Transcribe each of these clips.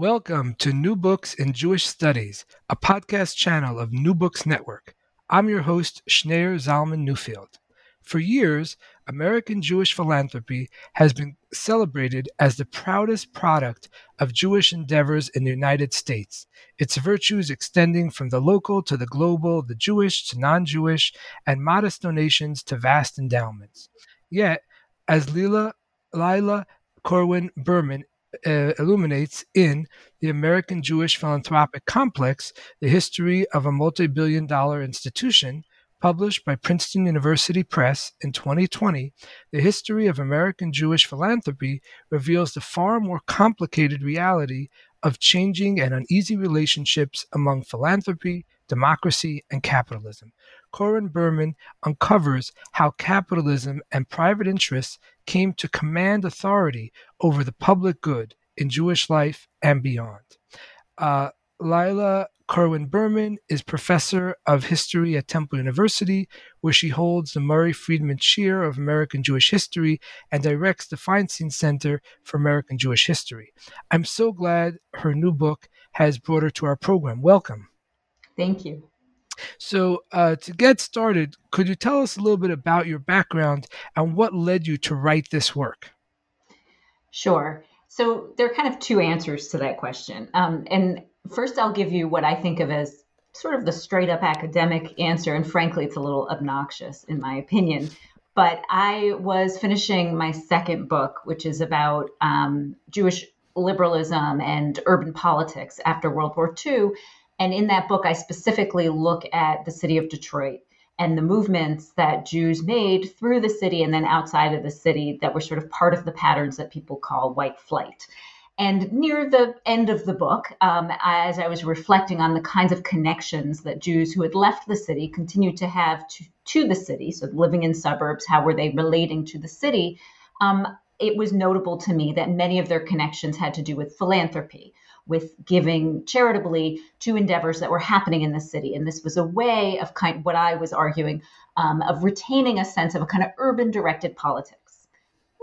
Welcome to New Books in Jewish Studies, a podcast channel of New Books Network. I'm your host, Schneur Zalman Newfield. For years, American Jewish philanthropy has been celebrated as the proudest product of Jewish endeavors in the United States, its virtues extending from the local to the global, the Jewish to non Jewish, and modest donations to vast endowments. Yet, as Lila, Lila Corwin Berman uh, illuminates in The American Jewish Philanthropic Complex The History of a Multi Billion Dollar Institution, published by Princeton University Press in 2020, the history of American Jewish philanthropy reveals the far more complicated reality of changing and uneasy relationships among philanthropy, democracy, and capitalism. Corwin Berman uncovers how capitalism and private interests came to command authority over the public good in Jewish life and beyond. Uh, Lila Corwin Berman is professor of history at Temple University, where she holds the Murray Friedman Chair of American Jewish History and directs the Feinstein Center for American Jewish History. I'm so glad her new book has brought her to our program. Welcome. Thank you. So, uh, to get started, could you tell us a little bit about your background and what led you to write this work? Sure. So, there are kind of two answers to that question. Um, and first, I'll give you what I think of as sort of the straight up academic answer. And frankly, it's a little obnoxious, in my opinion. But I was finishing my second book, which is about um, Jewish liberalism and urban politics after World War II. And in that book, I specifically look at the city of Detroit and the movements that Jews made through the city and then outside of the city that were sort of part of the patterns that people call white flight. And near the end of the book, um, as I was reflecting on the kinds of connections that Jews who had left the city continued to have to, to the city, so living in suburbs, how were they relating to the city? Um, it was notable to me that many of their connections had to do with philanthropy with giving charitably to endeavors that were happening in the city. And this was a way of kind what I was arguing um, of retaining a sense of a kind of urban directed politics.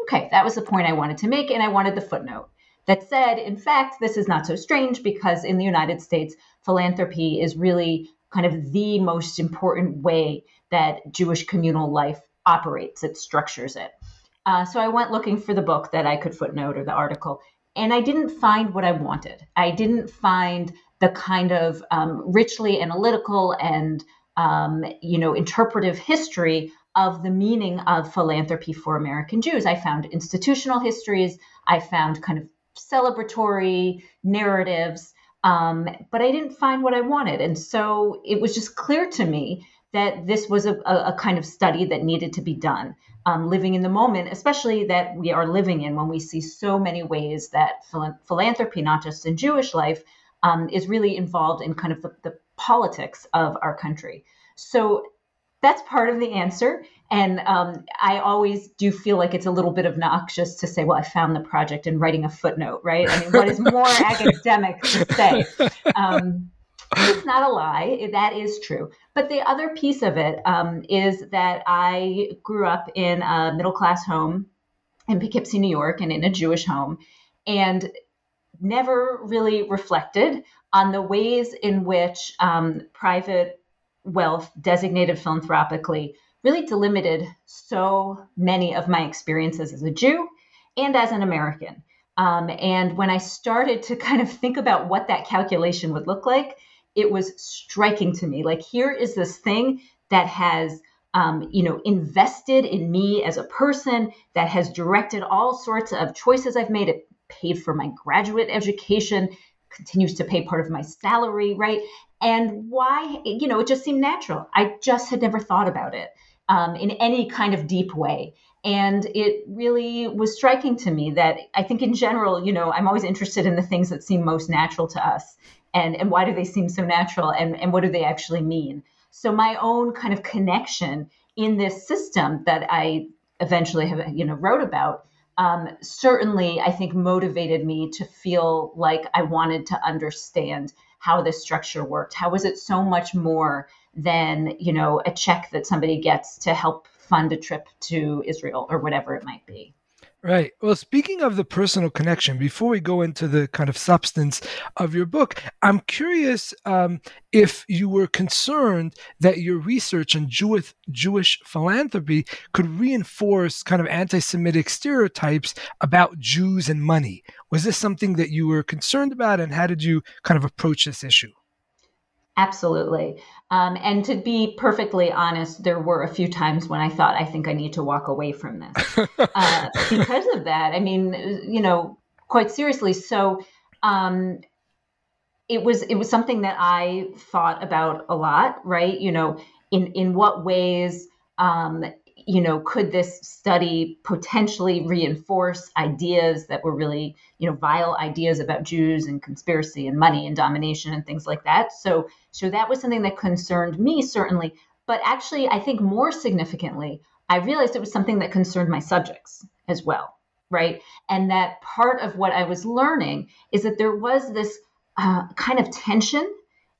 Okay, that was the point I wanted to make, and I wanted the footnote that said, in fact, this is not so strange because in the United States, philanthropy is really kind of the most important way that Jewish communal life operates, it structures it. Uh, so I went looking for the book that I could footnote or the article, and I didn't find what I wanted. I didn't find the kind of um, richly analytical and um, you know interpretive history of the meaning of philanthropy for American Jews. I found institutional histories. I found kind of celebratory narratives, um, but I didn't find what I wanted. And so it was just clear to me that this was a, a, kind of study that needed to be done um, living in the moment, especially that we are living in when we see so many ways that philanthropy, not just in Jewish life, um, is really involved in kind of the, the politics of our country. So that's part of the answer. And um, I always do feel like it's a little bit obnoxious to say, well, I found the project and writing a footnote, right? I mean, what is more academic to say? Um, it's not a lie. That is true. But the other piece of it um, is that I grew up in a middle class home in Poughkeepsie, New York, and in a Jewish home, and never really reflected on the ways in which um, private wealth designated philanthropically really delimited so many of my experiences as a Jew and as an American. Um, and when I started to kind of think about what that calculation would look like, it was striking to me. Like here is this thing that has um, you know invested in me as a person that has directed all sorts of choices I've made. It paid for my graduate education, continues to pay part of my salary, right? And why, you know, it just seemed natural. I just had never thought about it um, in any kind of deep way. And it really was striking to me that I think in general, you know, I'm always interested in the things that seem most natural to us and, and why do they seem so natural and, and what do they actually mean? So my own kind of connection in this system that I eventually have, you know, wrote about um, certainly I think motivated me to feel like I wanted to understand how this structure worked. How was it so much more than, you know, a check that somebody gets to help fund a trip to Israel or whatever it might be? Right. Well, speaking of the personal connection, before we go into the kind of substance of your book, I'm curious um, if you were concerned that your research on Jewish Jewish philanthropy could reinforce kind of anti-Semitic stereotypes about Jews and money. Was this something that you were concerned about, and how did you kind of approach this issue? Absolutely. Um, and to be perfectly honest, there were a few times when I thought, I think I need to walk away from this uh, because of that. I mean, you know, quite seriously. So um, it was it was something that I thought about a lot, right? You know, in in what ways um, you know, could this study potentially reinforce ideas that were really, you know, vile ideas about Jews and conspiracy and money and domination and things like that? So, so that was something that concerned me certainly. But actually, I think more significantly, I realized it was something that concerned my subjects as well, right? And that part of what I was learning is that there was this uh, kind of tension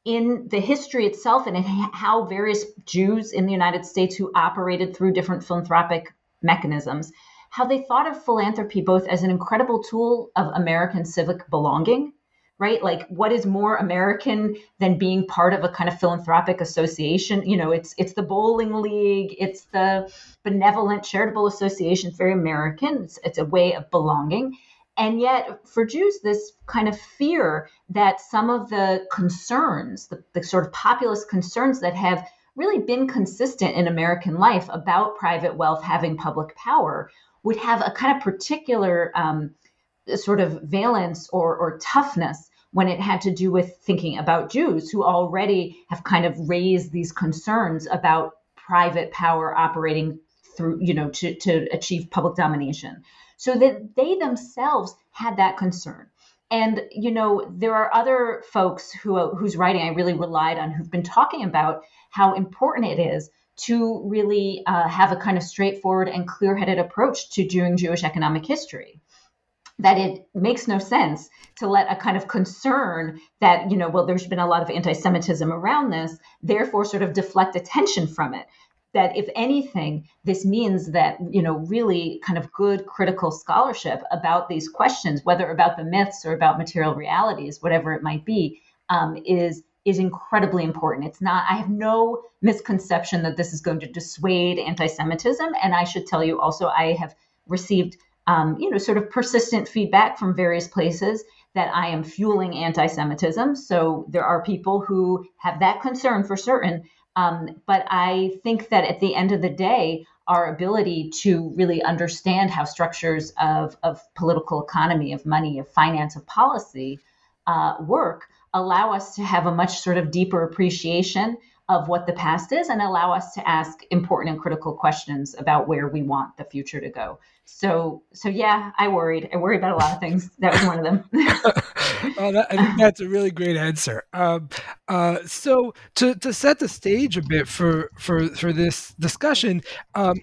in the history itself and in how various Jews in the United States who operated through different philanthropic mechanisms, how they thought of philanthropy both as an incredible tool of American civic belonging, right? Like what is more American than being part of a kind of philanthropic association? You know, it's it's the bowling league, it's the benevolent charitable association, it's very American. It's, it's a way of belonging. And yet, for Jews, this kind of fear that some of the concerns, the, the, sort of populist concerns that have really been consistent in American life about private wealth having public power, would have a kind of particular um, sort of valence or, or toughness when it had to do with thinking about Jews who already have kind of raised these concerns about private power operating through, you know, to, to achieve public domination so that they themselves had that concern. And you know, there are other folks who whose writing I really relied on who've been talking about how important it is to really uh, have a kind of straightforward and clear-headed approach to doing Jewish economic history. That it makes no sense to let a kind of concern that, you know, well, there's been a lot of anti Semitism around this, therefore sort of deflect attention from it that if anything this means that you know really kind of good critical scholarship about these questions whether about the myths or about material realities whatever it might be um, is is incredibly important. It's not i have no misconception that this is going to dissuade anti-semitism and i should tell you also i have received um, you know sort of persistent feedback from various places that i am fueling anti-semitism. So there are people who have that concern for certain um, but I think that at the end of the day, our ability to really understand how structures of, of political economy, of money, of finance, of policy uh, work allow us to have a much sort of deeper appreciation of what the past is and allow us to ask important and critical questions about where we want the future to go. So, so yeah, I worried. I worry about a lot of things. That was one of them. well, that, I think that's a really great answer. Um, uh, so, to, to set the stage a bit for for for this discussion, um,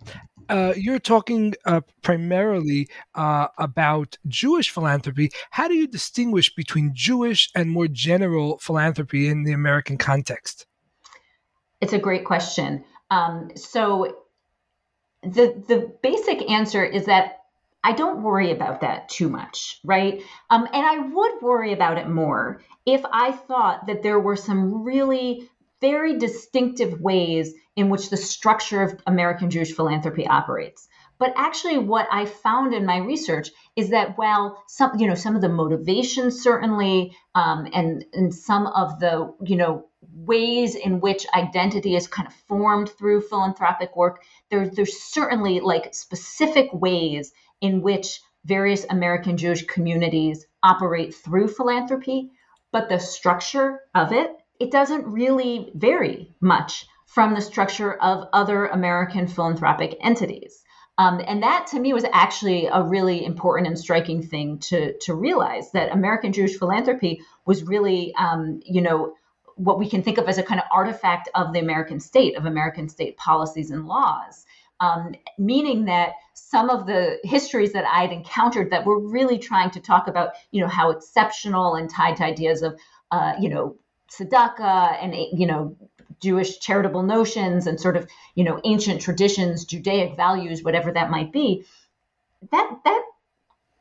uh, you're talking uh, primarily uh, about Jewish philanthropy. How do you distinguish between Jewish and more general philanthropy in the American context? It's a great question. Um, so the the basic answer is that I don't worry about that too much, right? Um, and I would worry about it more if I thought that there were some really very distinctive ways in which the structure of American Jewish philanthropy operates. But actually, what I found in my research is that while some, you know, some of the motivations certainly, um, and and some of the, you know, ways in which identity is kind of formed through philanthropic work. There, there's certainly like specific ways in which various American Jewish communities operate through philanthropy, but the structure of it, it doesn't really vary much from the structure of other American philanthropic entities. Um, and that to me was actually a really important and striking thing to, to realize that American Jewish philanthropy was really, um, you know, what we can think of as a kind of artifact of the American state, of American state policies and laws. Um, meaning that some of the histories that I'd encountered that were really trying to talk about, you know, how exceptional and tied to ideas of, uh, you know, tzedakah and, you know, Jewish charitable notions and sort of, you know, ancient traditions, Judaic values, whatever that might be, that that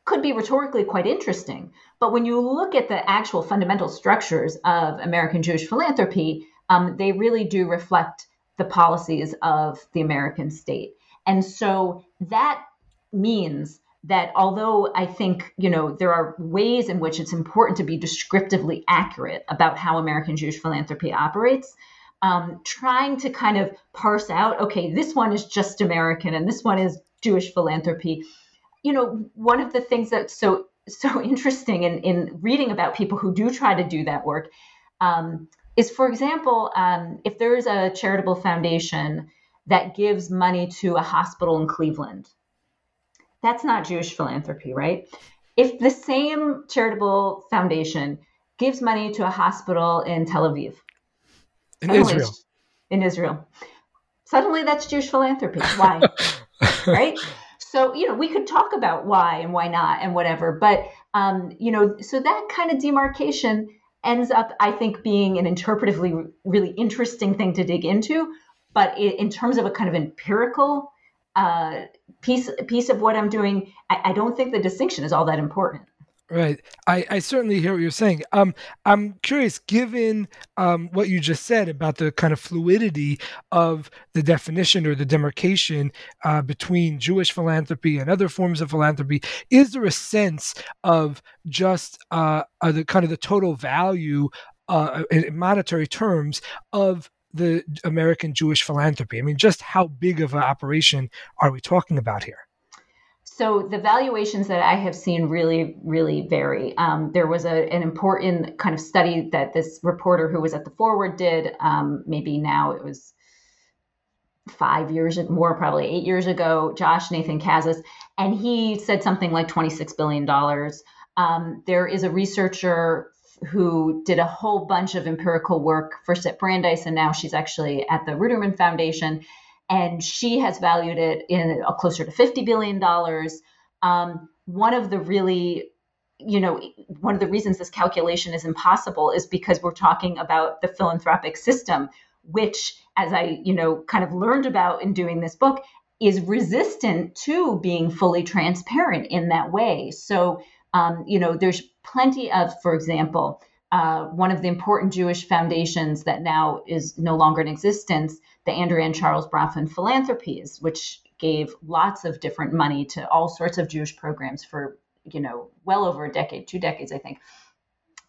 could be rhetorically quite interesting. But when you look at the actual fundamental structures of American Jewish philanthropy, um, they really do reflect the policies of the American state. And so that means that although I think, you know, there are ways in which it's important to be descriptively accurate about how American Jewish philanthropy operates, um, trying to kind of parse out, okay, this one is just American and this one is Jewish philanthropy. You know, one of the things that's so so interesting in, in reading about people who do try to do that work um, is, for example, um, if there's a charitable foundation that gives money to a hospital in Cleveland, that's not Jewish philanthropy, right? If the same charitable foundation gives money to a hospital in Tel Aviv, in Israel. In Israel. Suddenly that's Jewish philanthropy. Why? right? So, you know, we could talk about why and why not and whatever, but, um, you know, so that kind of demarcation ends up, I think, being an interpretively really interesting thing to dig into. But in terms of a kind of empirical uh, piece piece of what I'm doing, I, I don't think the distinction is all that important. Right. I, I certainly hear what you're saying. Um, I'm curious, given um, what you just said about the kind of fluidity of the definition or the demarcation uh, between Jewish philanthropy and other forms of philanthropy, is there a sense of just uh, uh, the kind of the total value uh, in monetary terms of the American Jewish philanthropy? I mean, just how big of an operation are we talking about here? So the valuations that I have seen really, really vary. Um, there was a, an important kind of study that this reporter who was at the Forward did. Um, maybe now it was five years more, probably eight years ago. Josh Nathan Kazis, and he said something like twenty six billion dollars. Um, there is a researcher who did a whole bunch of empirical work first at Brandeis, and now she's actually at the Ruderman Foundation and she has valued it in a closer to $50 billion. Um, one of the really you know one of the reasons this calculation is impossible is because we're talking about the philanthropic system which as i you know kind of learned about in doing this book is resistant to being fully transparent in that way so um, you know there's plenty of for example uh, one of the important Jewish foundations that now is no longer in existence, the Andrew and Charles Bronfman Philanthropies, which gave lots of different money to all sorts of Jewish programs for, you know, well over a decade, two decades, I think.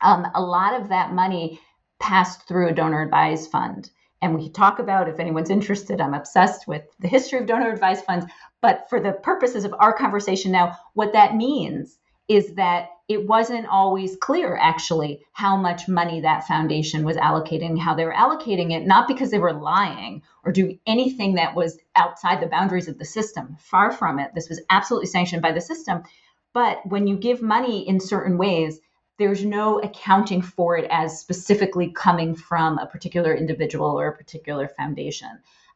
Um, a lot of that money passed through a donor advised fund. And we talk about, if anyone's interested, I'm obsessed with the history of donor advised funds. But for the purposes of our conversation now, what that means is that it wasn't always clear actually how much money that foundation was allocating, how they were allocating it, not because they were lying or doing anything that was outside the boundaries of the system. Far from it. This was absolutely sanctioned by the system. But when you give money in certain ways, there's no accounting for it as specifically coming from a particular individual or a particular foundation.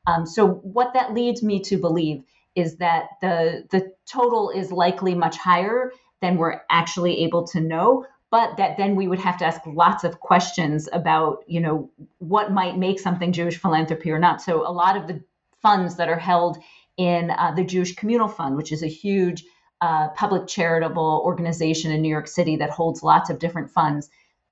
Um, so, what that leads me to believe is that the the total is likely much higher than we're actually able to know but that then we would have to ask lots of questions about you know what might make something jewish philanthropy or not. So a lot of the funds that are held in uh, the jewish communal fund which is a huge uh, public charitable organization in new york city that holds lots of different funds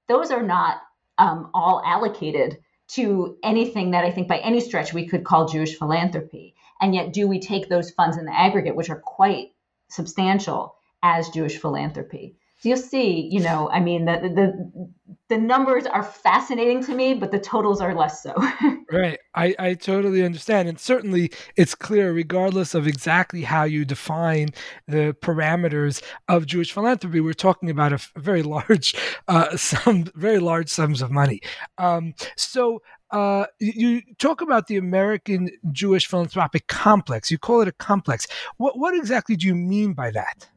those are not um, all allocated to anything that i think by any stretch we could call jewish philanthropy. And yet do we take those funds in the aggregate which are quite substantial as Jewish philanthropy. So you'll see, you know, I mean, the the the numbers are fascinating to me, but the totals are less so. right. I, I totally understand. And certainly it's clear, regardless of exactly how you define the parameters of Jewish philanthropy, we're talking about a, very large uh, sum, very large sums of money. Um, so uh, you talk about the American Jewish philanthropic complex. You call it a complex. What what exactly do you mean by that?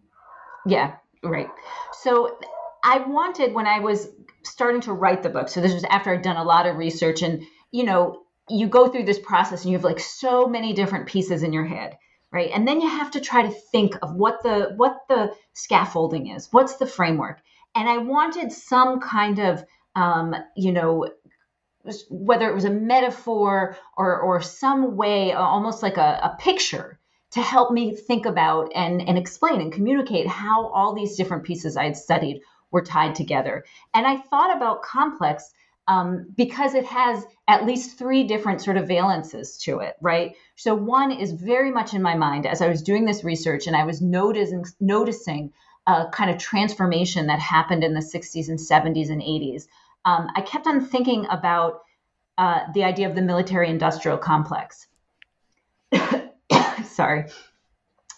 Yeah, right. So I wanted when I was starting to write the book. So this was after I'd done a lot of research, and you know, you go through this process, and you have like so many different pieces in your head, right? And then you have to try to think of what the what the scaffolding is, what's the framework, and I wanted some kind of um, you know whether it was a metaphor or or some way almost like a, a picture to help me think about and and explain and communicate how all these different pieces I had studied were tied together. And I thought about complex um, because it has at least three different sort of valences to it, right? So one is very much in my mind as I was doing this research and I was noticing noticing a kind of transformation that happened in the 60s and 70s and 80s. Um, I kept on thinking about uh, the idea of the military industrial complex. Sorry.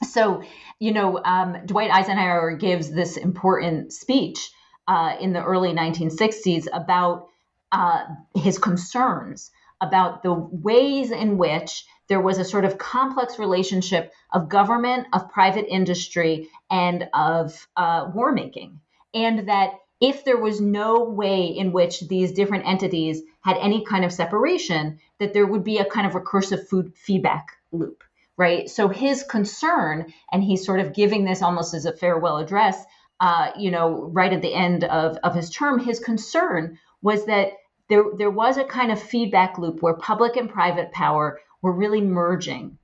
So, you know, um, Dwight Eisenhower gives this important speech uh, in the early 1960s about uh, his concerns about the ways in which there was a sort of complex relationship of government, of private industry, and of uh, war making. And that if there was no way in which these different entities had any kind of separation, that there would be a kind of recursive food feedback loop right? So his concern, and he's sort of giving this almost as a farewell address, uh, you know, right at the end of, of his term, his concern was that there, there was a kind of feedback loop where public and private power were really merging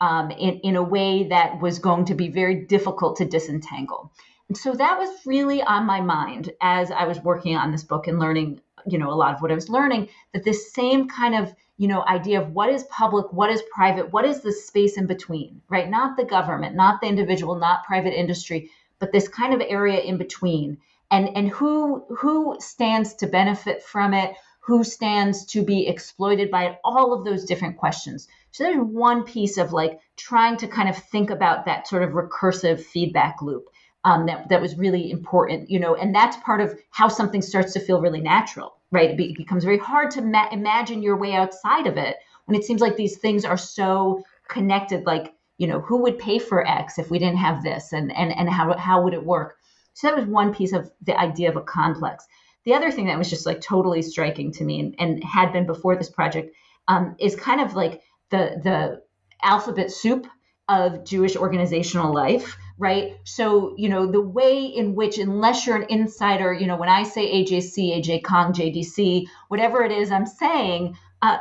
um, in, in a way that was going to be very difficult to disentangle. And so that was really on my mind as I was working on this book and learning, you know, a lot of what I was learning, that this same kind of you know idea of what is public what is private what is the space in between right? Not the government not the individual not private industry but this kind of area in between. And and who who stands to benefit from it? Who stands to be exploited by it? All of those different questions. So there's one piece of like trying to kind of think about that sort of recursive feedback loop um, that, that was really important, you know, and that's part of how something starts to feel really natural, right? It, becomes very hard to ma- imagine your way outside of it when it seems like these things are so connected, like, you know, who would pay for X if we didn't have this and, and, and how, how would it work? So that was one piece of the idea of a complex. The other thing that was just like totally striking to me and, and had been before this project um, is kind of like the, the alphabet soup of Jewish organizational life right? So, you know, the way in which, unless you're an insider, you know, when I say AJC, AJ Kong, JDC, whatever it is I'm saying, uh,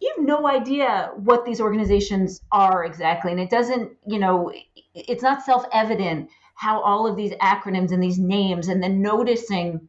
you have no idea what these organizations are exactly. And it doesn't, you know, it's not self evident how all of these acronyms and these names, and then noticing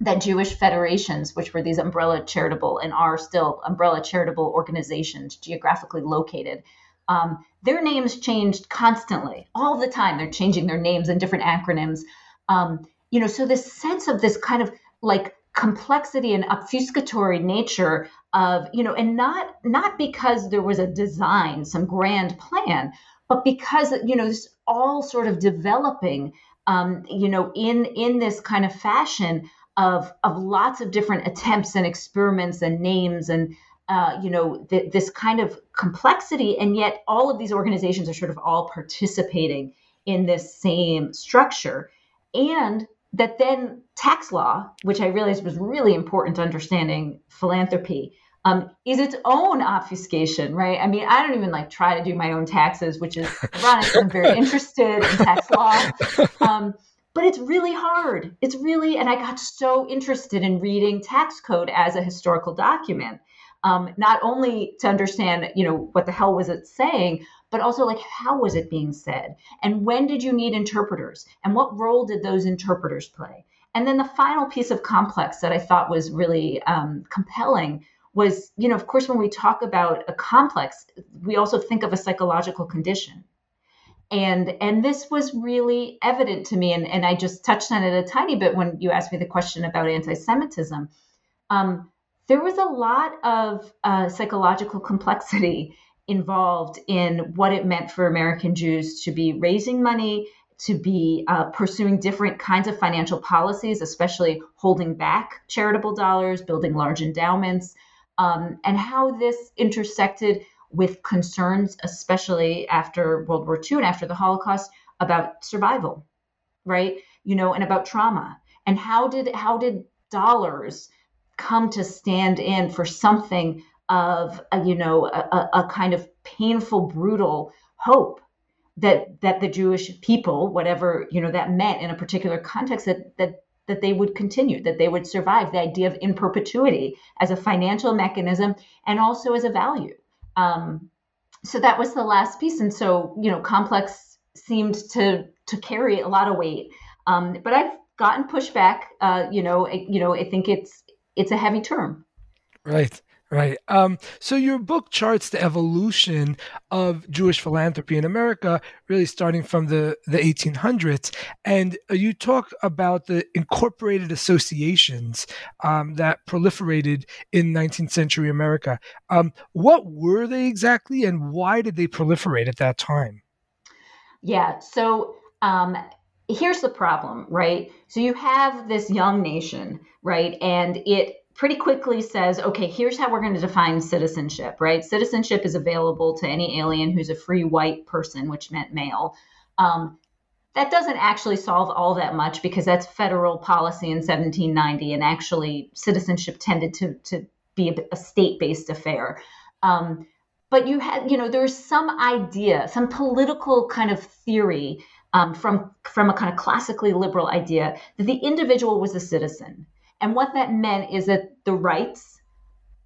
that Jewish federations, which were these umbrella charitable and are still umbrella charitable organizations geographically located, um, their names changed constantly, all the time. They're changing their names and different acronyms. Um, you know, so this sense of this kind of like complexity and obfuscatory nature of you know and not not because there was a design some grand plan but because you know this all sort of developing um, you know in in this kind of fashion of of lots of different attempts and experiments and names and uh, you know, th- this kind of complexity, and yet all of these organizations are sort of all participating in this same structure, and that then tax law, which I realized was really important to understanding philanthropy, um, is its own obfuscation, right? I mean, I don't even like try to do my own taxes, which is ironic. I'm very interested in tax law. Um, but it's really hard. It's really, and I got so interested in reading tax code as a historical document um, not only to understand, you know, what the hell was it saying, but also like how was it being said, and when did you need interpreters, and what role did those interpreters play? And then the final piece of complex that I thought was really um, compelling was, you know, of course, when we talk about a complex, we also think of a psychological condition. And and this was really evident to me, and, and I just touched on it a tiny bit when you asked me the question about anti-Semitism. Um, there was a lot of uh, psychological complexity involved in what it meant for American Jews to be raising money, to be uh, pursuing different kinds of financial policies, especially holding back charitable dollars, building large endowments, um, and how this intersected with concerns, especially after World War II and after the Holocaust, about survival, right? You know, and about trauma. And how did how did dollars come to stand in for something of a, you know a, a kind of painful, brutal hope that that the Jewish people, whatever you know that meant in a particular context, that that that they would continue, that they would survive. The idea of in perpetuity as a financial mechanism and also as a value. Um, so that was the last piece, and so you know, complex seemed to to carry a lot of weight. Um, but I've gotten pushback. Uh, you know, I, you know, I think it's it's a heavy term. Right. Right. Um, so your book charts the evolution of Jewish philanthropy in America, really starting from the, the 1800s. And uh, you talk about the incorporated associations um, that proliferated in 19th century America. Um, what were they exactly, and why did they proliferate at that time? Yeah. So um, here's the problem, right? So you have this young nation, right? And it pretty quickly says, okay, here's how we're going to define citizenship, right? Citizenship is available to any alien who's a free white person, which meant male. Um, that doesn't actually solve all that much because that's federal policy in 1790, and actually citizenship tended to, to be a, a state-based affair. Um, but you had, you know, there's some idea, some political kind of theory um, from from a kind of classically liberal idea that the individual was a citizen and what that meant is that the rights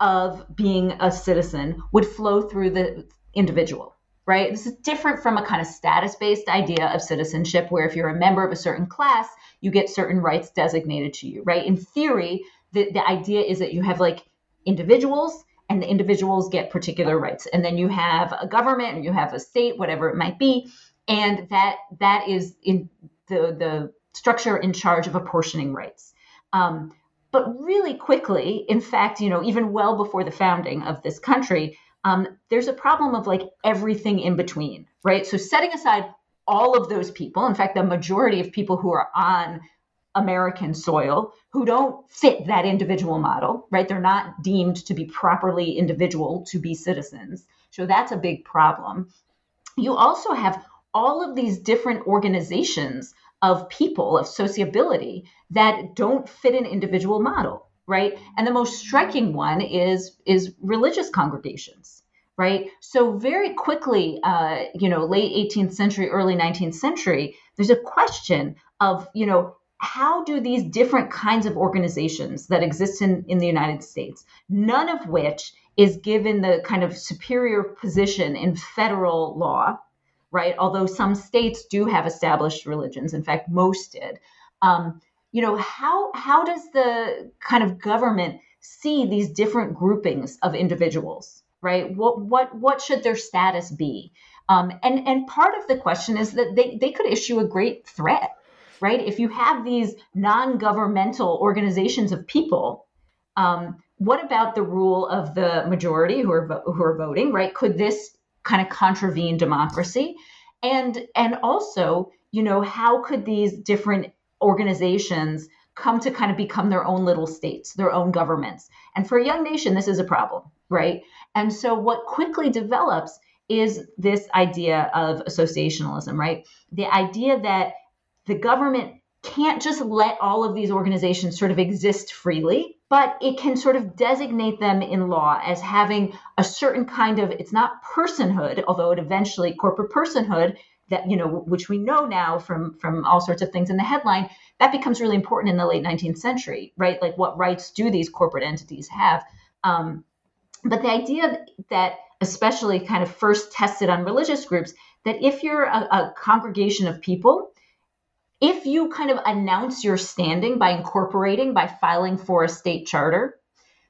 of being a citizen would flow through the individual, right? This is different from a kind of status based idea of citizenship, where if you're a member of a certain class, you get certain rights designated to you, right? In theory, the, the idea is that you have like individuals and the individuals get particular rights. And then you have a government and you have a state, whatever it might be. And that that is in the, the structure in charge of apportioning rights. Um, but really quickly, in fact, you know, even well before the founding of this country, um, there's a problem of like everything in between, right? So setting aside all of those people, in fact, the majority of people who are on American soil who don't fit that individual model, right? They're not deemed to be properly individual to be citizens. So that's a big problem. You also have all of these different organizations of people, of sociability that don't fit an individual model, right? And the most striking one is is religious congregations, right? So very quickly, uh, you know, late 18th century, early 19th century, there's a question of, you know, how do these different kinds of organizations that exist in, in the United States, none of which is given the kind of superior position in federal law, right? Although some states do have established religions, in fact, most did. Um, you know, how how does the kind of government see these different groupings of individuals, right? What what what should their status be? Um, and and part of the question is that they they could issue a great threat, right? If you have these non-governmental organizations of people. Um, what about the rule of the majority who are who are voting? Right? Could this kind of contravene democracy. And and also you know how could these different organizations come to kind of become their own little states their own governments? And for a young nation this is a problem right? And so what quickly develops is this idea of associationalism right? The idea that the government can't just let all of these organizations sort of exist freely but it can sort of designate them in law as having a certain kind of it's not personhood although it eventually corporate personhood that you know which we know now from from all sorts of things in the headline that becomes really important in the late 19th century right? Like what rights do these corporate entities have? Um, but the idea that especially kind of first tested on religious groups that if you're a, a congregation of people if you kind of announce your standing by incorporating, by filing for a state charter,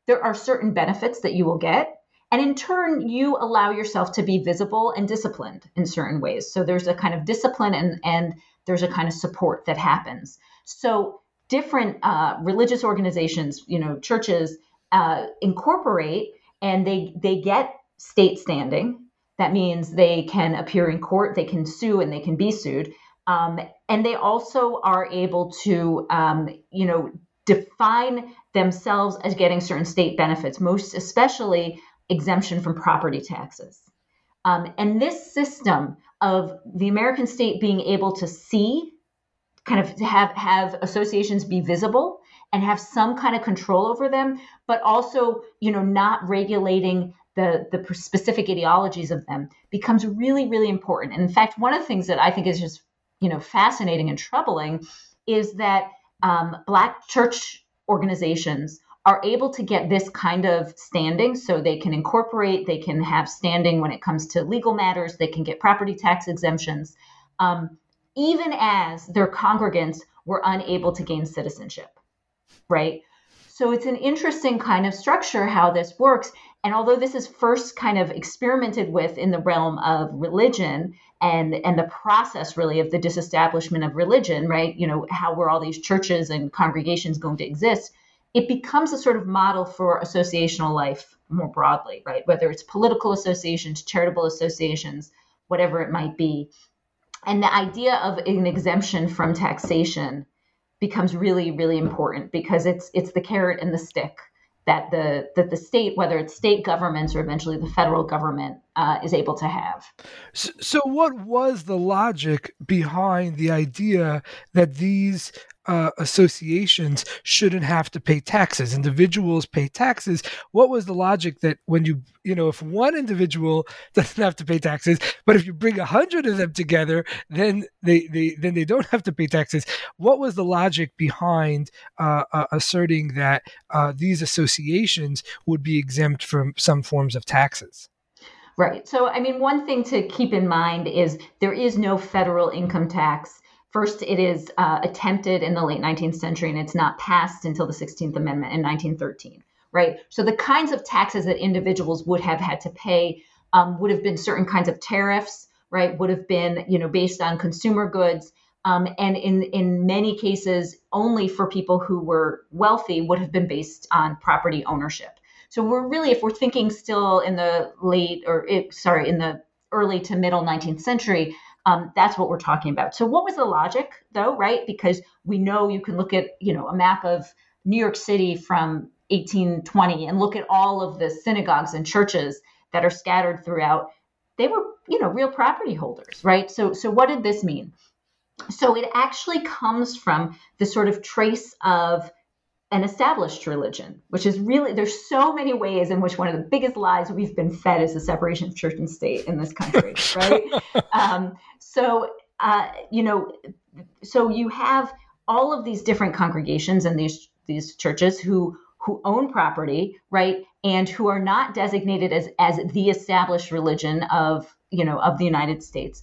there are certain benefits that you will get. And in turn, you allow yourself to be visible and disciplined in certain ways. So there's a kind of discipline and, and there's a kind of support that happens. So different uh, religious organizations, you know, churches uh, incorporate and they they get state standing. That means they can appear in court, they can sue, and they can be sued. Um, and they also are able to, um, you know, define themselves as getting certain state benefits, most especially exemption from property taxes. Um, and this system of the American state being able to see, kind of have have associations be visible and have some kind of control over them, but also, you know, not regulating the the specific ideologies of them becomes really, really important. And in fact, one of the things that I think is just, you know, fascinating and troubling is that um, Black church organizations are able to get this kind of standing so they can incorporate, they can have standing when it comes to legal matters, they can get property tax exemptions, um, even as their congregants were unable to gain citizenship, right? So it's an interesting kind of structure how this works. And although this is first kind of experimented with in the realm of religion and and the process really of the disestablishment of religion, right? You know, how were all these churches and congregations going to exist? it becomes a sort of model for associational life more broadly, right? Whether it's political associations, charitable associations, whatever it might be. And the idea of an exemption from taxation becomes really, really important because it's it's the carrot and the stick that the that the state, whether it's state governments or eventually the federal government, uh, is able to have. So, what was the logic behind the idea that these uh, associations shouldn't have to pay taxes. Individuals pay taxes. What was the logic that when you, you know, if one individual doesn't have to pay taxes, but if you bring a hundred of them together, then they, they then they don't have to pay taxes. What was the logic behind uh, uh, asserting that uh, these associations would be exempt from some forms of taxes? Right. So, I mean, one thing to keep in mind is there is no federal income tax First, it is uh, attempted in the late 19th century and it's not passed until the 16th Amendment in 1913, right? So the kinds of taxes that individuals would have had to pay um, would have been certain kinds of tariffs, right? Would have been, you know, based on consumer goods. Um, and in, in many cases, only for people who were wealthy would have been based on property ownership. So we're really, if we're thinking still in the late or it, sorry, in the early to middle 19th century, um, that's what we're talking about. So, what was the logic, though, right? Because we know you can look at, you know, a map of New York City from 1820 and look at all of the synagogues and churches that are scattered throughout. They were, you know, real property holders, right? So, so what did this mean? So, it actually comes from the sort of trace of an established religion, which is really, there's so many ways in which one of the biggest lies we've been fed is the separation of church and state in this country, right? um, so, uh, you know, so you have all of these different congregations and these these churches who who own property, right, and who are not designated as as the established religion of you know of the United States,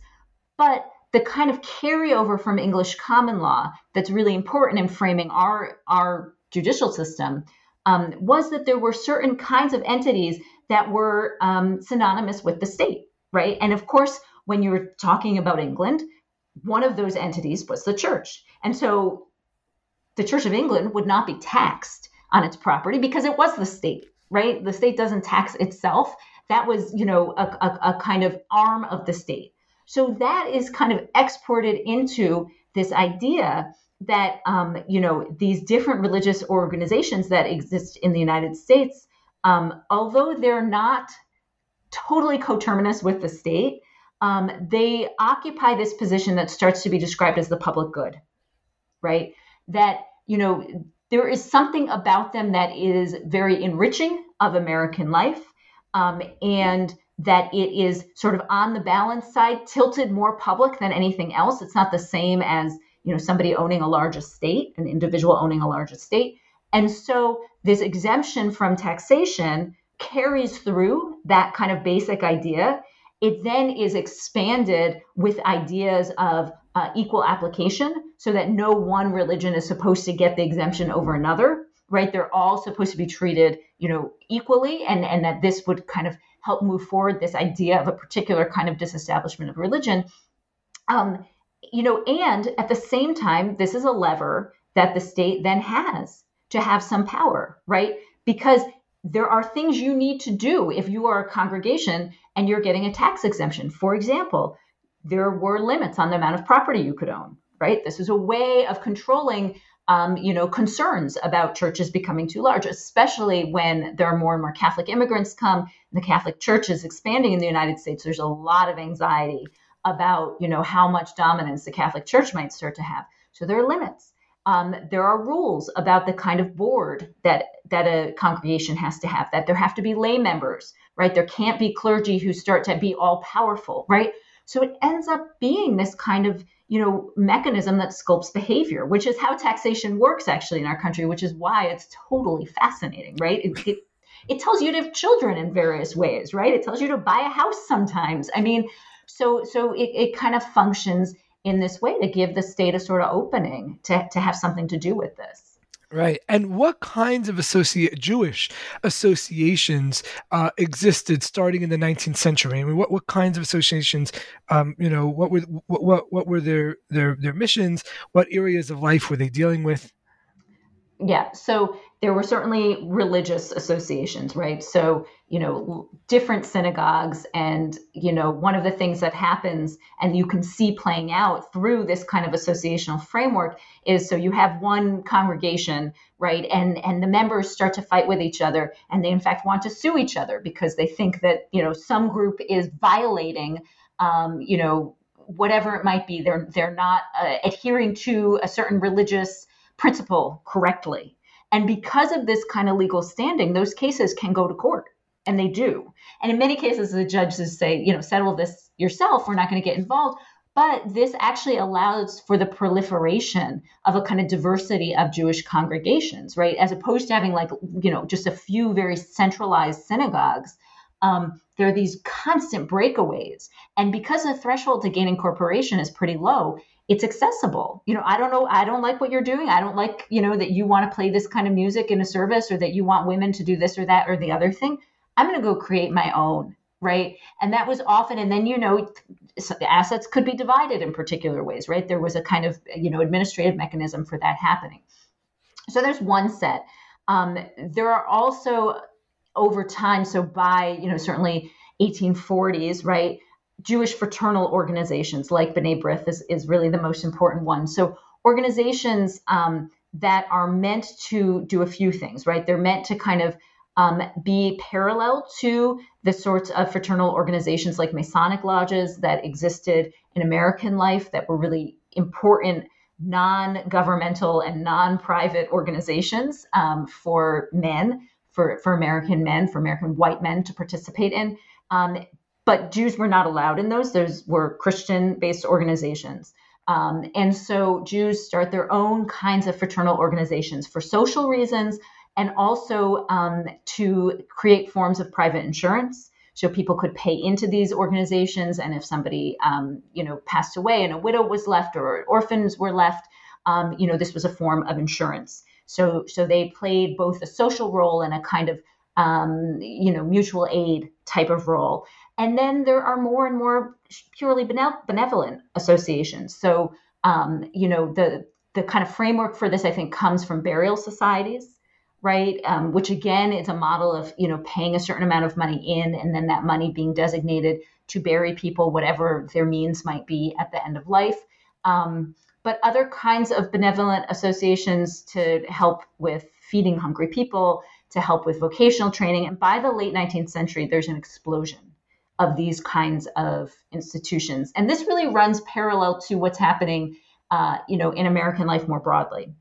but the kind of carryover from English common law that's really important in framing our our judicial system um, was that there were certain kinds of entities that were um, synonymous with the state, right? And of course, when you were talking about England, one of those entities was the church. And so the Church of England would not be taxed on its property because it was the state, right? The state doesn't tax itself. That was, you know, a, a, a kind of arm of the state. So that is kind of exported into this idea that um, you know these different religious organizations that exist in the United States, um, although they're not totally coterminous with the state, um, they occupy this position that starts to be described as the public good, right? That you know there is something about them that is very enriching of American life, um, and that it is sort of on the balance side tilted more public than anything else. It's not the same as you know somebody owning a large estate, an individual owning a large estate. And so this exemption from taxation carries through that kind of basic idea. It then is expanded with ideas of uh, equal application so that no one religion is supposed to get the exemption over another right they're all supposed to be treated you know equally and and that this would kind of help move forward this idea of a particular kind of disestablishment of religion um, you know, and at the same time, this is a lever that the state then has to have some power, right? Because there are things you need to do if you are a congregation and you're getting a tax exemption. For example, there were limits on the amount of property you could own, right? This is a way of controlling um, you know, concerns about churches becoming too large, especially when there are more and more Catholic immigrants come. The Catholic Church is expanding in the United States. There's a lot of anxiety about, you know, how much dominance the Catholic Church might start to have. So there are limits. Um, there are rules about the kind of board that that a congregation has to have. That there have to be lay members, right? There can't be clergy who start to be all powerful, right? So it ends up being this kind of you know mechanism that sculpts behavior which is how taxation works actually in our country which is why it's totally fascinating right it, it, it tells you to have children in various ways right it tells you to buy a house sometimes i mean so so it, it kind of functions in this way to give the state a sort of opening to, to have something to do with this Right. And what kinds of associate Jewish associations uh, existed starting in the 19th century? I mean, what, what kinds of associations, um, you know, what were what, what, what were their, their their missions? What areas of life were they dealing with? Yeah. So there were certainly religious associations, right? So, you know, different synagogues. And, you know, one of the things that happens and you can see playing out through this kind of associational framework is so you have one congregation, right? And and the members start to fight with each other and they in fact want to sue each other because they think that, you know, some group is violating um, you know, whatever it might be. They're they're not uh, adhering to a certain religious principle correctly and because of this kind of legal standing, those cases can go to court, and they do. And in many cases, the judges say, you know, settle this yourself. We're not going to get involved. But this actually allows for the proliferation of a kind of diversity of Jewish congregations, right? As opposed to having like, you know, just a few very centralized synagogues. Um, there are these constant breakaways. And because the threshold to gain incorporation is pretty low, it's accessible. You know, I don't know, I don't like what you're doing. I don't like, you know, that you want to play this kind of music in a service or that you want women to do this or that or the other thing. I'm going to go create my own, right? And that was often, and then, you know, assets could be divided in particular ways, right? There was a kind of, you know, administrative mechanism for that happening. So there's one set. Um, there are also over time, so by, you know, certainly 1840s, right? Jewish fraternal organizations like B'nai B'rith is, is really the most important one. So organizations um, that are meant to do a few things, right? They're meant to kind of um, be parallel to the sorts of fraternal organizations like Masonic lodges that existed in American life that were really important non-governmental and non-private organizations um, for men, for, for American men, for American white men to participate in. Um, but Jews were not allowed in those. Those were Christian based organizations. Um, and so Jews start their own kinds of fraternal organizations for social reasons and also um, to create forms of private insurance. So people could pay into these organizations, and if somebody, um, you know, passed away and a widow was left or orphans were left, um, you know, this was a form of insurance. So, so they played both a social role and a kind of, um, you know, mutual aid type of role. And then there are more and more purely benevolent associations. So, um, you know, the the kind of framework for this, I think, comes from burial societies, right? Um, which again is a model of you know paying a certain amount of money in, and then that money being designated to bury people, whatever their means might be at the end of life. Um, but other kinds of benevolent associations to help with feeding hungry people, to help with vocational training. And by the late 19th century, there's an explosion of these kinds of institutions. And this really runs parallel to what's happening, uh, you know, in American life more broadly.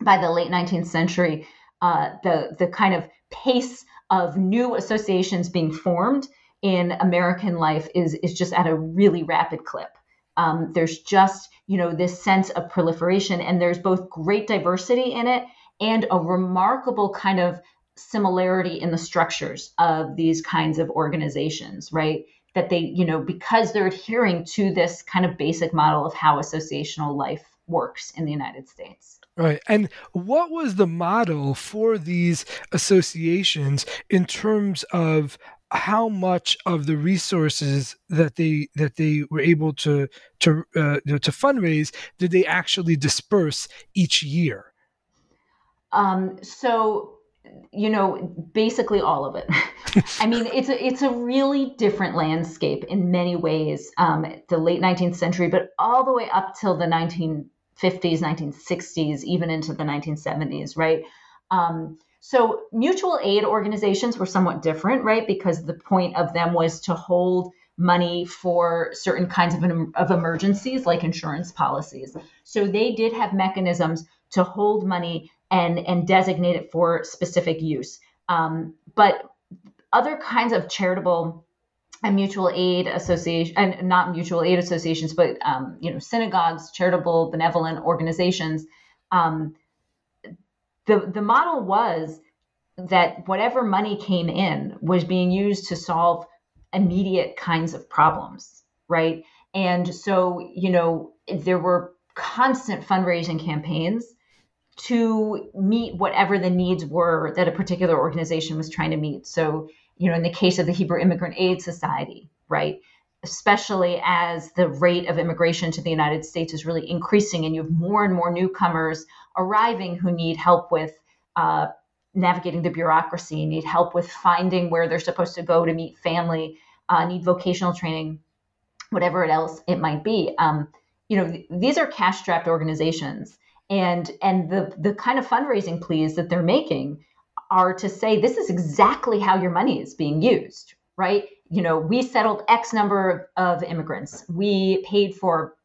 By the late 19th century, uh, the the kind of pace of new associations being formed in American life is is just at a really rapid clip. Um, there's just you know this sense of proliferation, and there's both great diversity in it and a remarkable kind of similarity in the structures of these kinds of organizations, right? That they, you know, because they're adhering to this kind of basic model of how associational life works in the United States. Right. And what was the model for these associations in terms of how much of the resources that they that they were able to to uh, to fundraise did they actually disperse each year? Um, so you know, basically all of it. I mean, it's a it's a really different landscape in many ways. Um, the late 19th century, but all the way up till the 1950s, 1960s, even into the 1970s, right? Um, so mutual aid organizations were somewhat different, right? Because the point of them was to hold money for certain kinds of, of emergencies like insurance policies. So they did have mechanisms to hold money and, and designate it for specific use. Um, but other kinds of charitable and mutual aid association and not mutual aid associations, but um, you know synagogues, charitable benevolent organizations. Um, the the model was that whatever money came in was being used to solve immediate kinds of problems, right? And so you know there were constant fundraising campaigns to meet whatever the needs were that a particular organization was trying to meet. So you know, in the case of the Hebrew Immigrant Aid Society, right? Especially as the rate of immigration to the United States is really increasing, and you have more and more newcomers arriving who need help with uh, navigating the bureaucracy, need help with finding where they're supposed to go to meet family, uh, need vocational training, whatever else it might be. Um, you know, th- these are cash-strapped organizations, and and the the kind of fundraising pleas that they're making are to say this is exactly how your money is being used, right? You know, we settled X number of immigrants. We paid for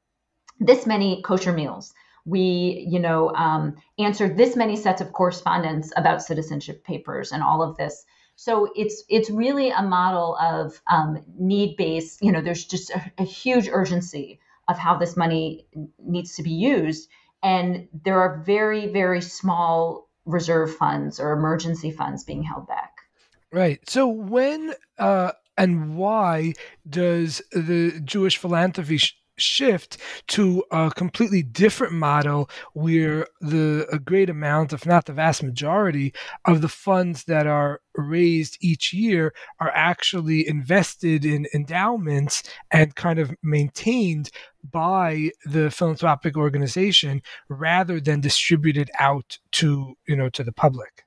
this many kosher meals. We, you know, um, answered this many sets of correspondence about citizenship papers and all of this. So it's it's really a model of um, need based. You know, there's just a, a huge urgency of how this money needs to be used, and there are very very small reserve funds or emergency funds being held back. Right. So when uh, and why does the Jewish philanthropy sh- shift to a completely different model where the a great amount if not the vast majority of the funds that are raised each year are actually invested in endowments and kind of maintained by the philanthropic organization rather than distributed out to you know to the public.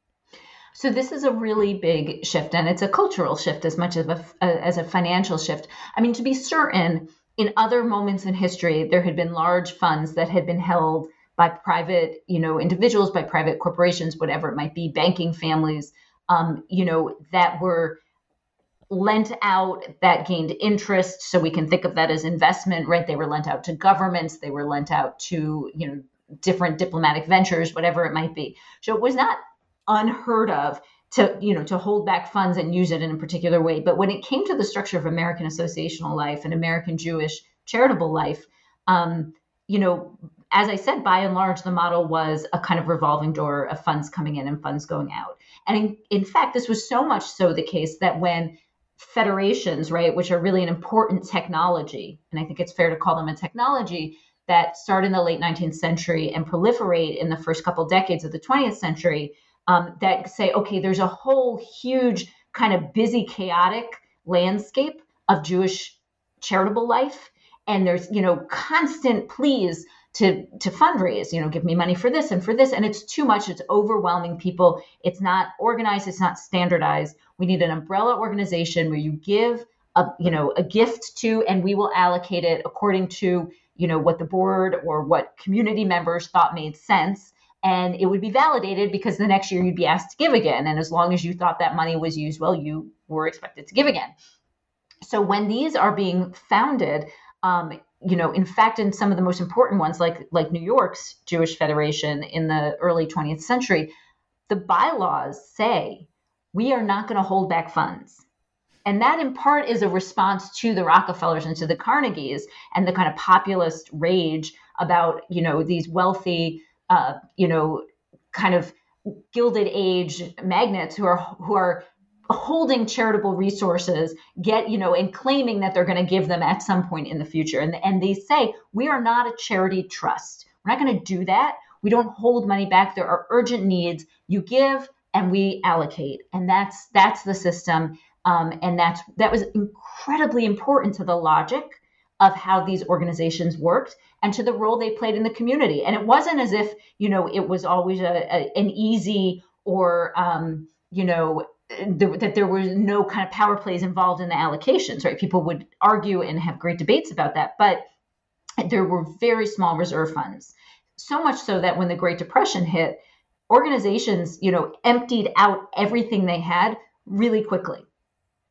So this is a really big shift and it's a cultural shift as much as a, as a financial shift. I mean to be certain in other moments in history, there had been large funds that had been held by private, you know, individuals, by private corporations, whatever it might be, banking families, um, you know, that were lent out that gained interest. So we can think of that as investment, right? They were lent out to governments, they were lent out to, you know, different diplomatic ventures, whatever it might be. So it was not unheard of to you know to hold back funds and use it in a particular way but when it came to the structure of american associational life and american jewish charitable life um, you know as i said by and large the model was a kind of revolving door of funds coming in and funds going out and in, in fact this was so much so the case that when federations right which are really an important technology and i think it's fair to call them a technology that start in the late 19th century and proliferate in the first couple decades of the 20th century um, that say, okay, there's a whole huge kind of busy, chaotic landscape of Jewish charitable life. And there's, you know, constant pleas to to fundraise, you know, give me money for this and for this. And it's too much. It's overwhelming people. It's not organized, it's not standardized. We need an umbrella organization where you give a, you know, a gift to, and we will allocate it according to, you know, what the board or what community members thought made sense and it would be validated because the next year you'd be asked to give again. And as long as you thought that money was used well, you were expected to give again. So when these are being founded, um, you know, in fact, in some of the most important ones, like like New York's Jewish Federation in the early 20th century, the bylaws say we are not going to hold back funds. And that in part is a response to the Rockefellers and to the Carnegies and the kind of populist rage about, you know, these wealthy uh, you know, kind of gilded age magnates who are who are holding charitable resources get you know and claiming that they're going to give them at some point in the future. And and they say we are not a charity trust. We're not going to do that. We don't hold money back. There are urgent needs. You give and we allocate. And that's that's the system. Um, and that's that was incredibly important to the logic of how these organizations worked and to the role they played in the community. And it wasn't as if, you know, it was always a, a an easy or, um, you know, that there were no kind of power plays involved in the allocations, right? People would argue and have great debates about that, but there were very small reserve funds. so much so that when the Great Depression hit, organizations, you know, emptied out everything they had really quickly.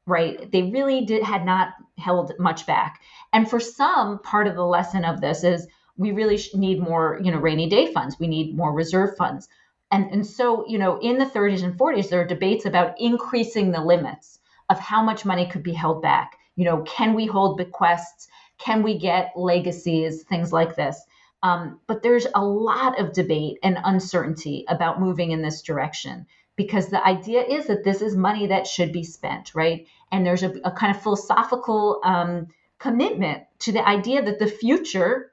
Right? They really did had not held much back. And for some, part of the lesson of this is we really need more, you know, rainy day funds. We need more reserve funds. And, and so, you know, in the 30s and 40s, there are debates about increasing the limits of how much money could be held back. You know, can we hold bequests? Can we get legacies? Things like this. Um, but there's a lot of debate and uncertainty about moving in this direction because the idea is that this is money that should be spent, right? And there's a, a kind of philosophical um, commitment to the idea that the future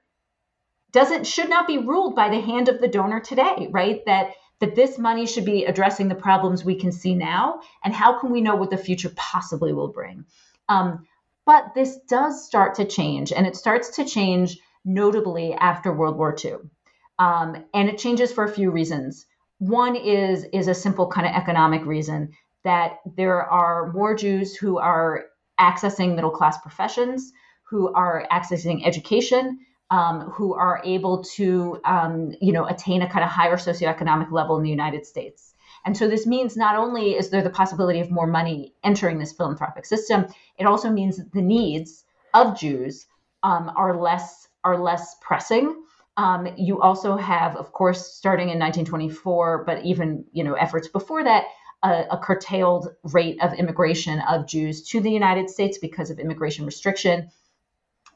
doesn't should not be ruled by the hand of the donor today, right? That that this money should be addressing the problems we can see now, and how can we know what the future possibly will bring? Um, but this does start to change, and it starts to change notably after World War II. Um, and it changes for a few reasons. One is is a simple kind of economic reason that there are more Jews who are accessing middle class professions, who are accessing education, um, who are able to um, you know attain a kind of higher socioeconomic level in the United States. And so this means not only is there the possibility of more money entering this philanthropic system, it also means that the needs of Jews um, are less are less pressing. Um, you also have, of course, starting in 1924, but even you know efforts before that, a, a, curtailed rate of immigration of Jews to the United States because of immigration restriction.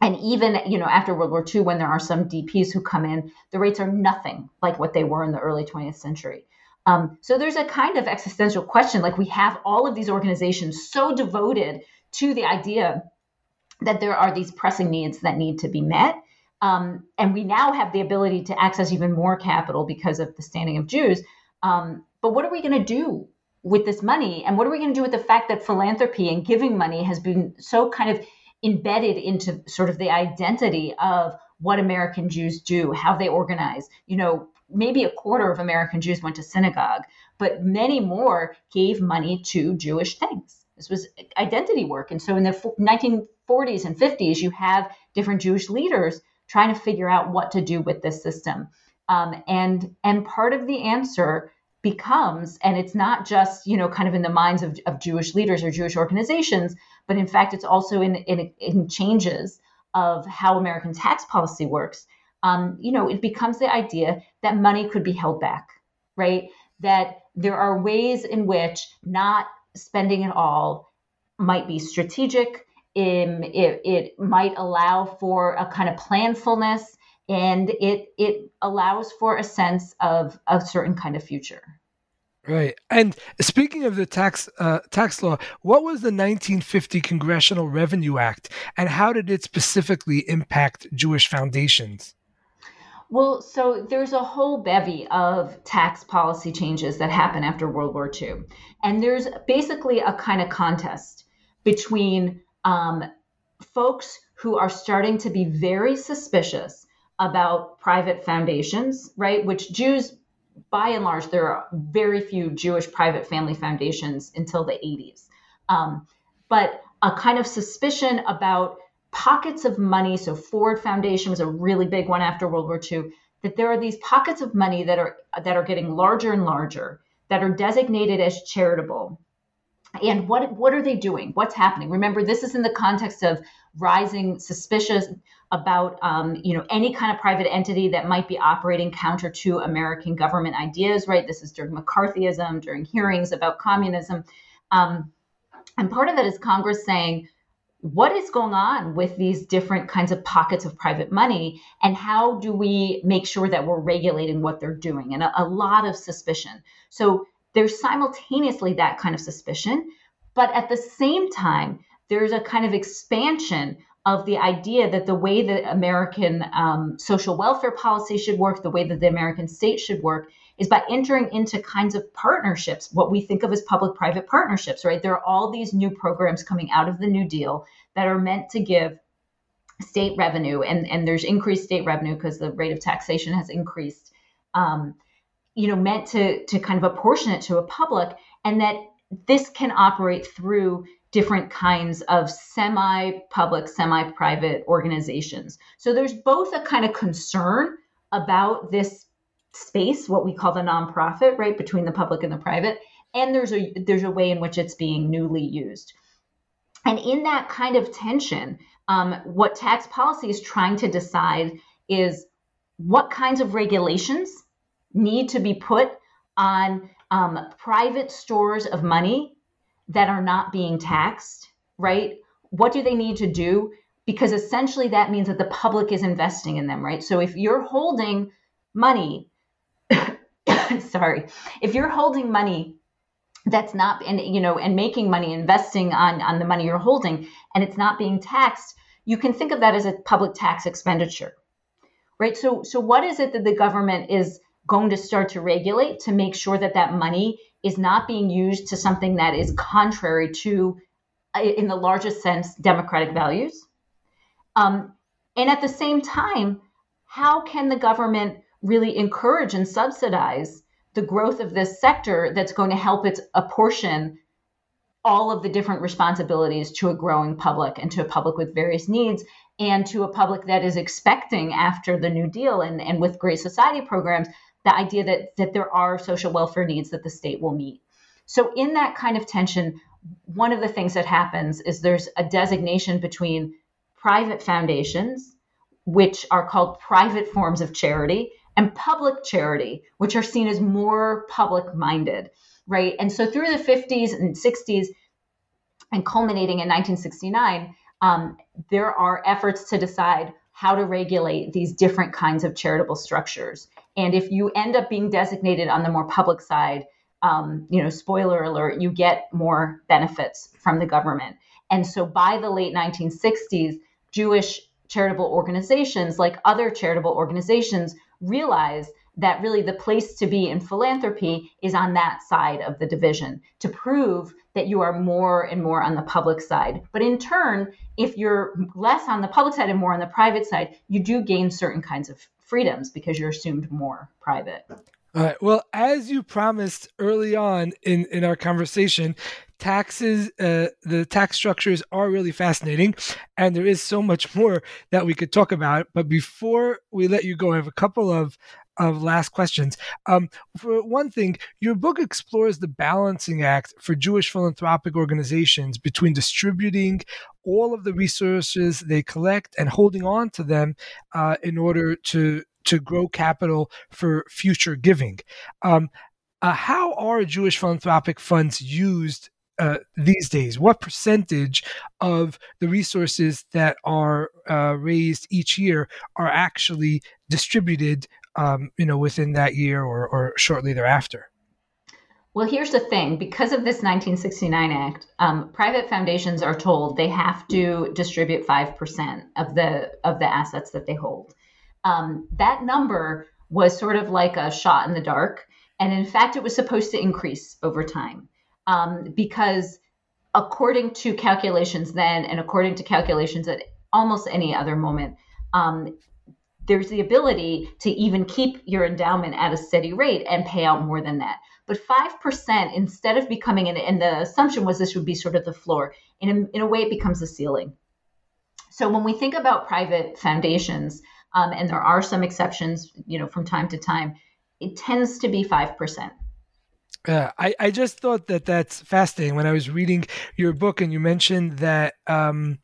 And even you know after World War II, when there are some DPs who come in, the rates are nothing like what they were in the early 20th century. Um, so there's a kind of existential question, like we have all of these organizations so devoted to the idea that there are these pressing needs that need to be met um, and we now have the ability to access even more capital because of the standing of Jews. Um, but what are we going to do with this money? And what are we going to do with the fact that philanthropy and giving money has been so kind of embedded into sort of the identity of what American Jews do, how they organize? You know, maybe a quarter of American Jews went to synagogue, but many more gave money to Jewish things. This was identity work. And so in the 1940s and 50s, you have different Jewish leaders trying to figure out what to do with this system. Um, and and part of the answer becomes, and it's not just you know kind of in the minds of, of Jewish leaders or Jewish organizations, but in fact it's also in in, in changes of how American tax policy works. Um, you know, it becomes the idea that money could be held back, right? That there are ways in which not spending it all might be strategic, it, it might allow for a kind of planfulness and it it allows for a sense of a certain kind of future. Right. And speaking of the tax uh, tax law, what was the 1950 Congressional Revenue Act, and how did it specifically impact Jewish foundations? Well, so there's a whole bevy of tax policy changes that happen after World War II, and there's basically a kind of contest between um, folks who are starting to be very suspicious about private foundations, right? Which Jews, by and large, there are very few Jewish private family foundations until the 80s. Um, but a kind of suspicion about pockets of money. So Ford Foundation was a really big one after World War II. That there are these pockets of money that are that are getting larger and larger that are designated as charitable and what what are they doing? What's happening? Remember this is in the context of rising suspicious about um, you know any kind of private entity that might be operating counter to american government ideas right? This is during mccarthyism during hearings about communism. Um, and part of that is congress saying what is going on with these different kinds of pockets of private money? And how do we make sure that we're regulating what they're doing? And a, a lot of suspicion. So there's simultaneously that kind of suspicion, but at the same time, there's a kind of expansion of the idea that the way that American um, social welfare policy should work, the way that the American state should work, is by entering into kinds of partnerships, what we think of as public private partnerships, right? There are all these new programs coming out of the New Deal that are meant to give state revenue, and, and there's increased state revenue because the rate of taxation has increased. Um, you know meant to to kind of apportion it to a public and that this can operate through different kinds of semi-public semi-private organizations so there's both a kind of concern about this space, what we call the nonprofit, right, between the public and the private, and there's a there's a way in which it's being newly used. And in that kind of tension, um, what tax policy is trying to decide is what kinds of regulations need to be put on um, private stores of money that are not being taxed, right? What do they need to do? Because essentially that means that the public is investing in them, right? So if you're holding money, sorry, if you're holding money that's not and you know and making money investing on on the money you're holding and it's not being taxed you can think of that as a public tax expenditure right so so what is it that the government is going to start to regulate to make sure that that money is not being used to something that is contrary to uh, in the largest sense democratic values. Um, and at the same time how can the government really encourage and subsidize the growth of this sector that's going to help it apportion all of the different responsibilities to a growing public and to a public with various needs and to a public that is expecting after the new deal and, and with great society programs the idea that that there are social welfare needs that the state will meet so in that kind of tension one of the things that happens is there's a designation between private foundations which are called private forms of charity and public charity, which are seen as more public minded, right? And so through the 50s and 60s and culminating in 1969, um, there are efforts to decide how to regulate these different kinds of charitable structures. And if you end up being designated on the more public side, um, you know, spoiler alert, you get more benefits from the government. And so by the late 1960s, Jewish charitable organizations, like other charitable organizations, realize that really the place to be in philanthropy is on that side of the division to prove that you are more and more on the public side. But in turn, if you're less on the public side and more on the private side, you do gain certain kinds of freedoms because you're assumed more private. All right. Well, as you promised early on in, in our conversation, taxes, uh, the tax structures are really fascinating, and there is so much more that we could talk about. But before we let you go, I have a couple of of last questions. Um, for one thing, your book explores the balancing act for Jewish philanthropic organizations between distributing all of the resources they collect and holding on to them uh, in order to to grow capital for future giving. Um, uh, how are Jewish philanthropic funds used uh, these days? What percentage of the resources that are uh, raised each year are actually distributed, um, you know, within that year or, or, shortly thereafter? Well, here's the thing: because of this 1969 Act, um, private foundations are told they have to distribute five percent of the of the assets that they hold um, that number was sort of like a shot in the dark. And in fact, it was supposed to increase over time um, because, according to calculations then, and according to calculations at almost any other moment, um, there's the ability to even keep your endowment at a steady rate and pay out more than that. But 5%, instead of becoming, an, and the assumption was this would be sort of the floor, in a, in a way, it becomes a ceiling. So when we think about private foundations, um, and there are some exceptions, you know, from time to time. It tends to be five percent. Yeah, I, I just thought that that's fascinating when I was reading your book and you mentioned that um,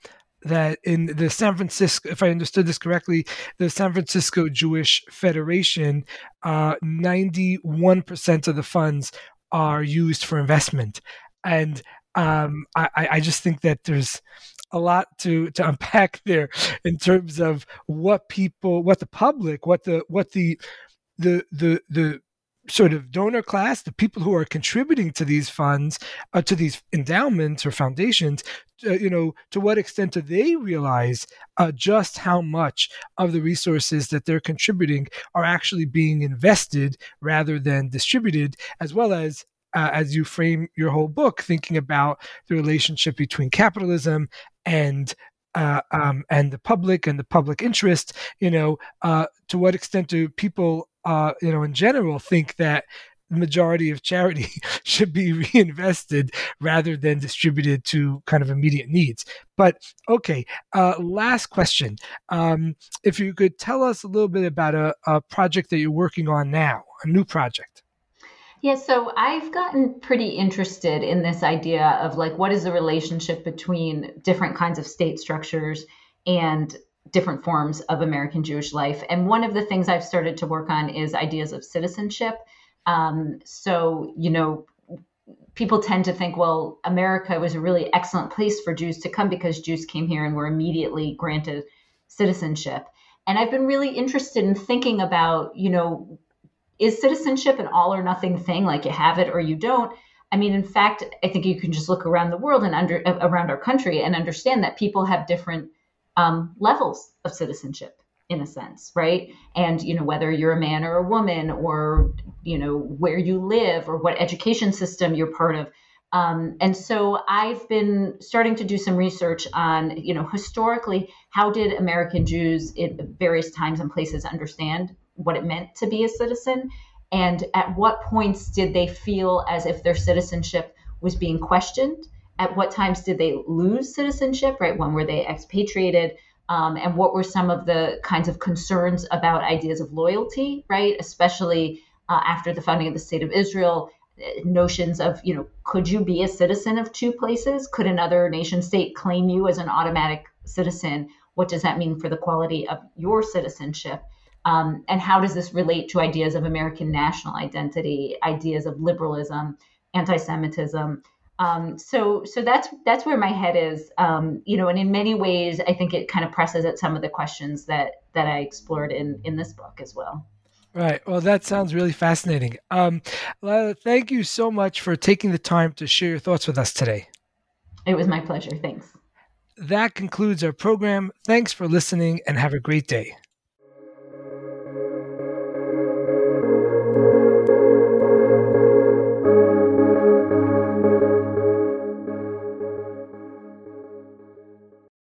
that in the San Francisco, if I understood this correctly, the San Francisco Jewish Federation, uh, 91% of the funds are used for investment. And um, I, I just think that there's a lot to to unpack there in terms of what people, what the public, what the what the the the the sort of donor class, the people who are contributing to these funds, uh, to these endowments or foundations, uh, you know, to what extent do they realize uh, just how much of the resources that they're contributing are actually being invested rather than distributed, as well as uh, as you frame your whole book, thinking about the relationship between capitalism and uh, um, and the public and the public interest. You know, uh, to what extent do people, uh, you know, in general, think that the majority of charity should be reinvested rather than distributed to kind of immediate needs. But okay, uh, last question. Um, if you could tell us a little bit about a, a project that you're working on now, a new project. Yeah, so I've gotten pretty interested in this idea of like what is the relationship between different kinds of state structures and different forms of American Jewish life. And one of the things I've started to work on is ideas of citizenship. Um, so, you know, people tend to think, well, America was a really excellent place for Jews to come because Jews came here and were immediately granted citizenship. And I've been really interested in thinking about, you know, is citizenship an all or nothing thing, like you have it or you don't? I mean, in fact, I think you can just look around the world and under around our country and understand that people have different um, levels of citizenship in a sense right? And you know whether you're a man or a woman or you know where you live or what education system you're part of. Um, and so i've been starting to do some research on you know historically how did american jews at various times and places understand what it meant to be a citizen? And at what points did they feel as if their citizenship was being questioned at what times did they lose citizenship, right? When were they expatriated? Um, and what were some of the kinds of concerns about ideas of loyalty, right? Especially uh, after the founding of the state of Israel, uh, notions of, you know, could you be a citizen of two places? Could another nation state claim you as an automatic citizen? What does that mean for the quality of your citizenship? Um, and how does this relate to ideas of American national identity, ideas of liberalism, anti Semitism? Um, so so that's that's where my head is, um, you know, and in many ways, I think it kind of presses at some of the questions that that I explored in in this book as well. Right. Well, that sounds really fascinating. Um, Lila, thank you so much for taking the time to share your thoughts with us today. It was my pleasure. Thanks. That concludes our program. Thanks for listening and have a great day.